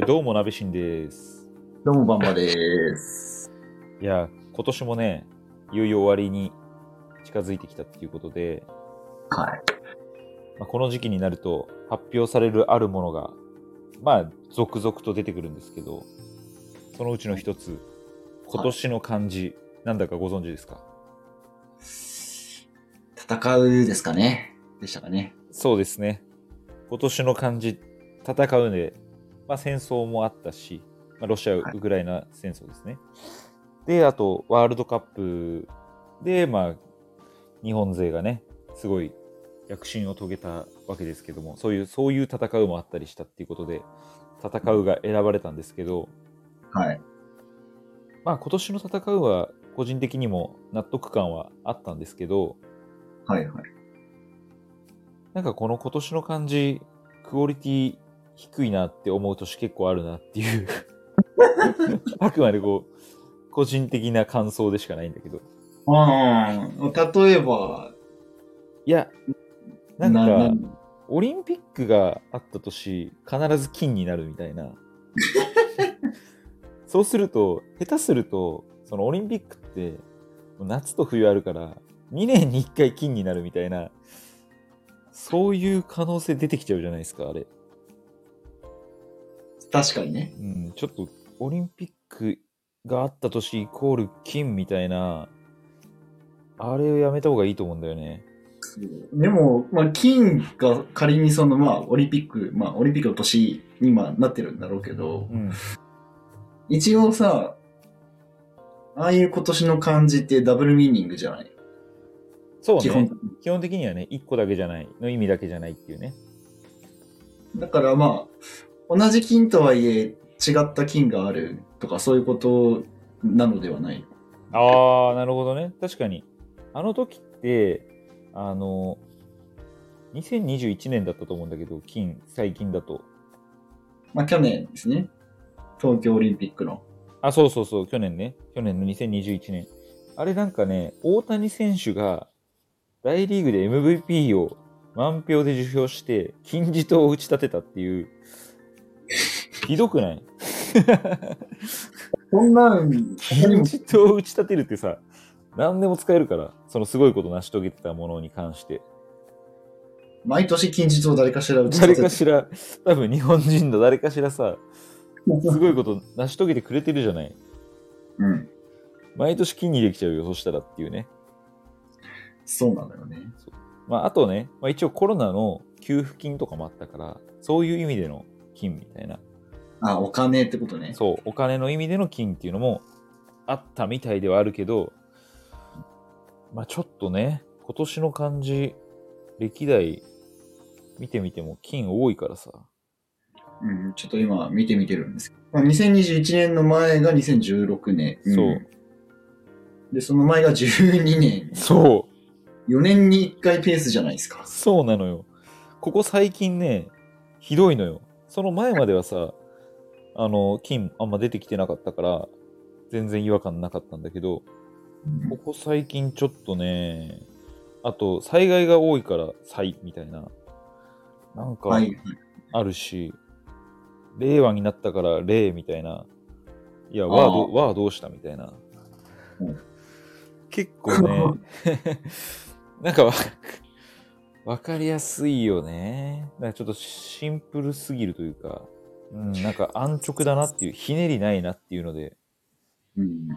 えーどうも、なべしんです。どうも、バンバです。いや、今年もね、いよいよ終わりに近づいてきたっていうことで、はい。まあ、この時期になると発表されるあるものが、まあ、続々と出てくるんですけど、そのうちの一つ、今年の漢字、なんだかご存知ですか？戦うですかね？でしたかね？そうですね。今年の漢字、戦うで、まあ、戦争もあったし、まあ、ロシア・ウはいクライナ戦争ですね。で、あと、ワールドカップで、まあ、日本勢がね、すごい躍進を遂げたわけですけども、そういう、そういう戦うもあったりしたっていうことで、戦うが選ばれたんですけど、はい。まあ、今年の戦うは、個人的にも納得感はあったんですけど、はいはい。なんかこの今年の漢字、クオリティ低いなって思う年結構あるなっていう、あくまでこう、個人的な感想でしかないんだけど。ああ、例えば、いや、なんか、なオリンピックがあった年、必ず金になるみたいな。そうすると、下手すると、そのオリンピックって、夏と冬あるから、2年に1回金になるみたいな、そういう可能性出てきちゃうじゃないですか、あれ。確かにね。うん、ちょっとオリンピックがあった年イコール金みたいな、あれをやめた方がいいと思うんだよね。でも、まあ、金が仮にその、まあ、オリンピック、まあ、オリンピックの年に今なってるんだろうけど、うん。一応さ、ああいう今年の漢字ってダブルミーニングじゃない？そう基本ね。基本的にはね、1個だけじゃない、の意味だけじゃないっていうね。だからまあ、同じ金とはいえ違った金があるとかそういうことなのではない？ああ、なるほどね。確かに。あの時って、あの、2021年だったと思うんだけど、金、最近だと。まあ去年ですね。東京オリンピックの。あ、そうそうそう、去年ね。去年の2021年。あれなんかね、大谷選手が大リーグで MVP を満票で受賞して、金字塔を打ち立てたっていう、ひどくない？こんなん、金字塔を打ち立てるってさ、何でも使えるから、そのすごいこと成し遂げてたものに関して。毎年近日を誰かしら打ち誰立てかしら、多分日本人の誰かしらさ、すごいこと成し遂げてくれてるじゃない。うん。毎年金にできちゃうよ、そしたらっていうね。そうなのよね。まあ、あとね、まあ、一応コロナの給付金とかもあったから、そういう意味での金みたいな。あ、お金ってことね。そう、お金の意味での金っていうのもあったみたいではあるけど、まあちょっとね、今年の漢字、歴代見てみても金多いからさ。うん、ちょっと今見てみてるんですけど。まあ、2021年の前が2016年。んそう。で、その前が12年。そう。4年に1回ペースじゃないですか。そうなのよ。ここ最近ね、ひどいのよ。その前まではさ、あの、金あんま出てきてなかったから、全然違和感なかったんだけど、ここ最近ちょっとね、あと、災害が多いから災みたいな、なんかはい。あるし、令和になったから令みたいな、いや、和は和はどうしたみたいなうん。結構ね、なんかわわかりやすいよね。なんかちょっとシンプルすぎるというか、うん、なんか安直だなっていう、ひねりないなっていうので、うん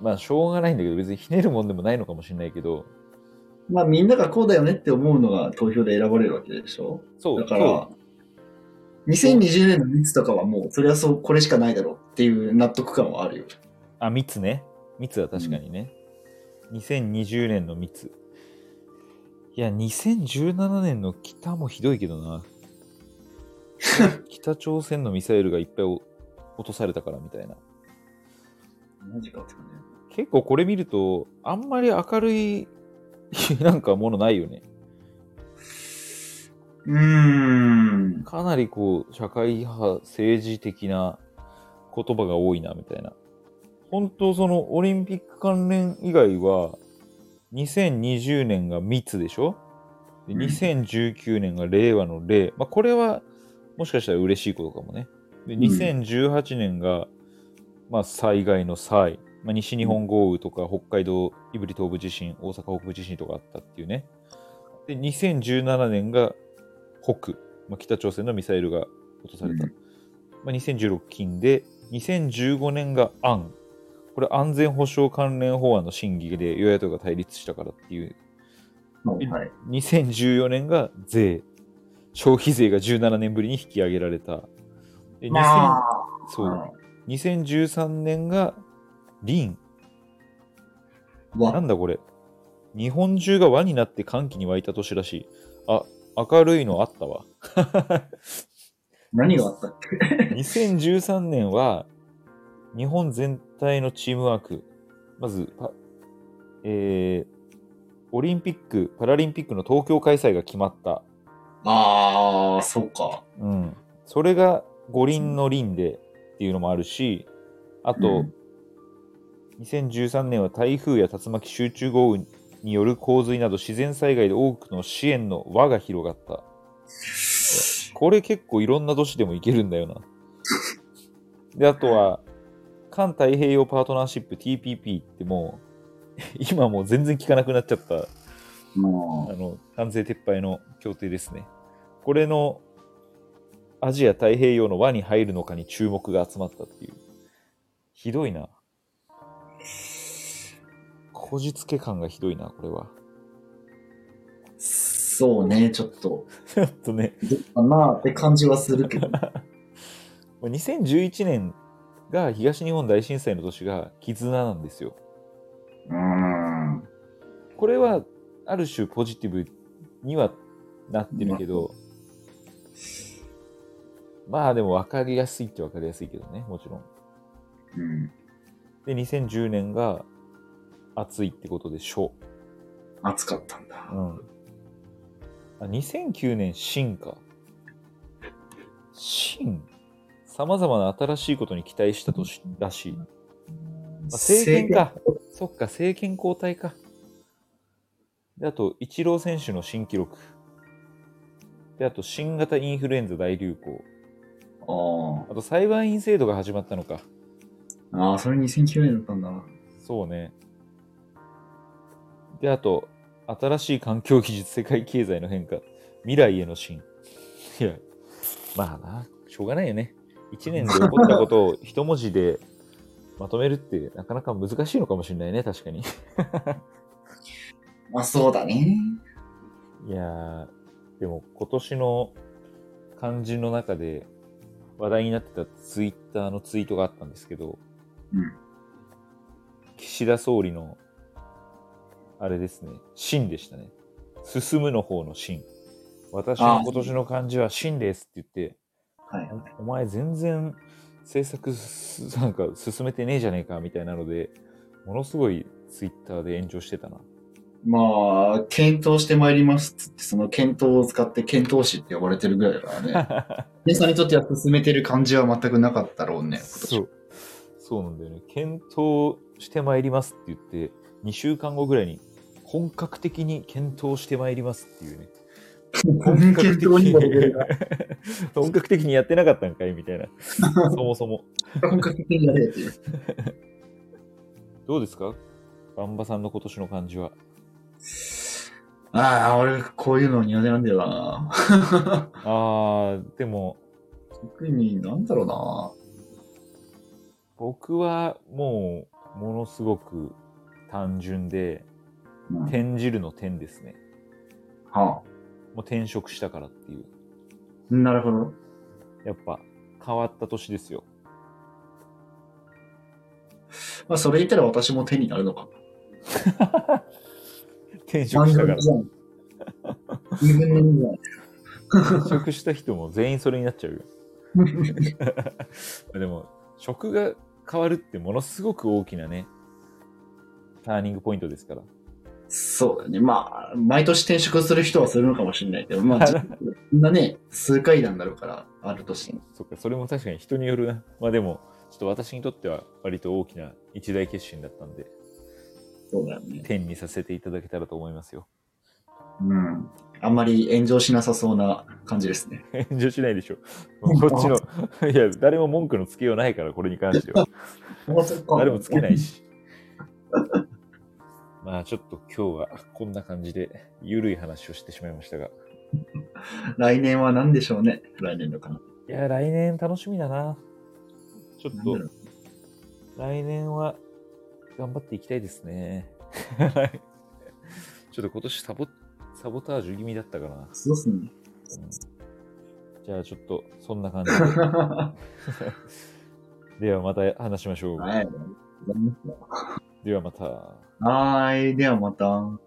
まあしょうがないんだけど、別にひねるもんでもないのかもしれないけど、まあみんながこうだよねって思うのが投票で選ばれるわけでしょそう、だからそう、2020年の密とかはもう、それはそう、これしかないだろうっていう納得感はあるよ。あ、密ね。密は確かにね。2020年の密。いや、2017年の北もひどいけどな。北朝鮮のミサイルがいっぱいお落とされたからみたいな。マジかって感結構これ見ると、あんまり明るい なんかものないよね。じ。うーん。かなりこう、社会派、政治的な言葉が多いな、みたいな。本当そのオリンピック関連以外は、2020年が密でしょ？でうん ?2019 年が令和の令。まあこれは、もしかしたら嬉しいことかもね。で、2018年が、まあ、災害の災、まあ、西日本豪雨とか、北海道胆振東部地震、大阪北部地震とかあったっていうね。で、2017年が北、まあ、北朝鮮のミサイルが落とされた。うんまあ、2016金で、2015年が安。これ安全保障関連法案の審議で与野党が対立したからっていう。はい。2014年が税。消費税が17年ぶりに引き上げられた。でま2000あ、そう。は2013年がリン。なんだこれ。日本中が輪になって歓喜に沸いた年らしい。あ、明るいのあったわ。何があったっけ？2013年は日本全体のチームワーク。まず、パえーオリンピック・パラリンピックの東京開催が決まった。ああ、そうか。うん。それが五輪の輪でっていうのもあるし、あと、うん2013年は台風や竜巻集中豪雨による洪水など自然災害で多くの支援の輪が広がった。これ結構いろんな年でもいけるんだよな。で、あとは、環太平洋パートナーシップ TPP ってもう、今もう全然聞かなくなっちゃったもあの、関税撤廃の協定ですね。これのアジア太平洋の輪に入るのかに注目が集まったっていう。ひどいな。こじつけ感がひどいな、これは。う、そうね、ちょっと、ちょっとね、どうかなって感じはするけど。2011年が東日本大震災の年が絆なんですよ。うーん。これはある種ポジティブにはなってるけど、まあでも分かりやすいって分かりやすいけどね、もちろん。うん。で、2010年が暑いってことでしょ暑かったんだう。。うん。あ、2009年、新か。新様々な新しいことに期待した年らしい。あ政権か。そっか、政権交代か。で、あと、イチロー選手の新記録。で、あと、新型インフルエンザ大流行。ああと、裁判員制度が始まったのか。あ。ああ、それ2009年だったんだ。そうね。で、あと、新しい環境技術、世界経済の変化、未来への進。いや、まあな、しょうがないよね。一年で起こったことを一文字でまとめるってなかなか難しいのかもしれないね、確かに。まあそうだね。いやー、でも今年の漢字の中で話題になってたツイッターのツイートがあったんですけど、うん。岸田総理の、あれですね、真でしたね。進むの方の真。私の今年の漢字は真ですって言って、はい。おお前全然政策す なんか進めてねえじゃねえかみたいなので、ものすごいツイッターで炎上してたな。まあ、検討してまいりますっつって、その検討を使って検討士って呼ばれてるぐらいだからね。皆さんにとっては進めてる感じは全くなかったろうね、今そ年。う。そうなんだよね。検討してまいりますって言って、2週間後ぐらいに本格的に検討してまいりますっていうね。本検討に 本格的にやってなかったんかいみたいな。そもそも。本格的にやれ。どうですか？バンバさんの今年の漢字は。ああ、俺、こういうの苦手なんだよな。あー、でも、特に、なんだろうな。僕はもう、ものすごく単純で、うん、は転じるの点ですね。あ、もう転職したからっていう。なるほど。やっぱ、変わった年ですよ。まあ、それ言ったら私も手になるのか。転職したから分。転職した人も全員それになっちゃうよ。でも、職が変わるってものすごく大きなね、ターニングポイントですから。そうだね。まあ、毎年転職する人はするのかもしれないけど、まあ、みんなね、数回なんだろうから、ある年に。そっか、それも確かに人によるな。まあでも、ちょっと私にとっては割と大きな一大決心だったんで、そうだよね。天にさせていただけたらと思いますよ。うん。あんまり炎上しなさそうな感じですね。炎上しないでしょ。こっちの、いや、誰も文句のつけようないから、これに関しては。誰もつけない。し。まあちょっと今日はこんな感じで、ゆるい話をしてしまいましたが。来年は何でしょうね？来年のかな。いや、来年楽しみだな。ちょっと来年は頑張っていきたいですね。ちょっと今年サボサボタージュ気味だったかな。そうっすね。うんじゃあちょっとそんな感じはで。ではまた話しましょう。い。ではまた。はーい。ではまた。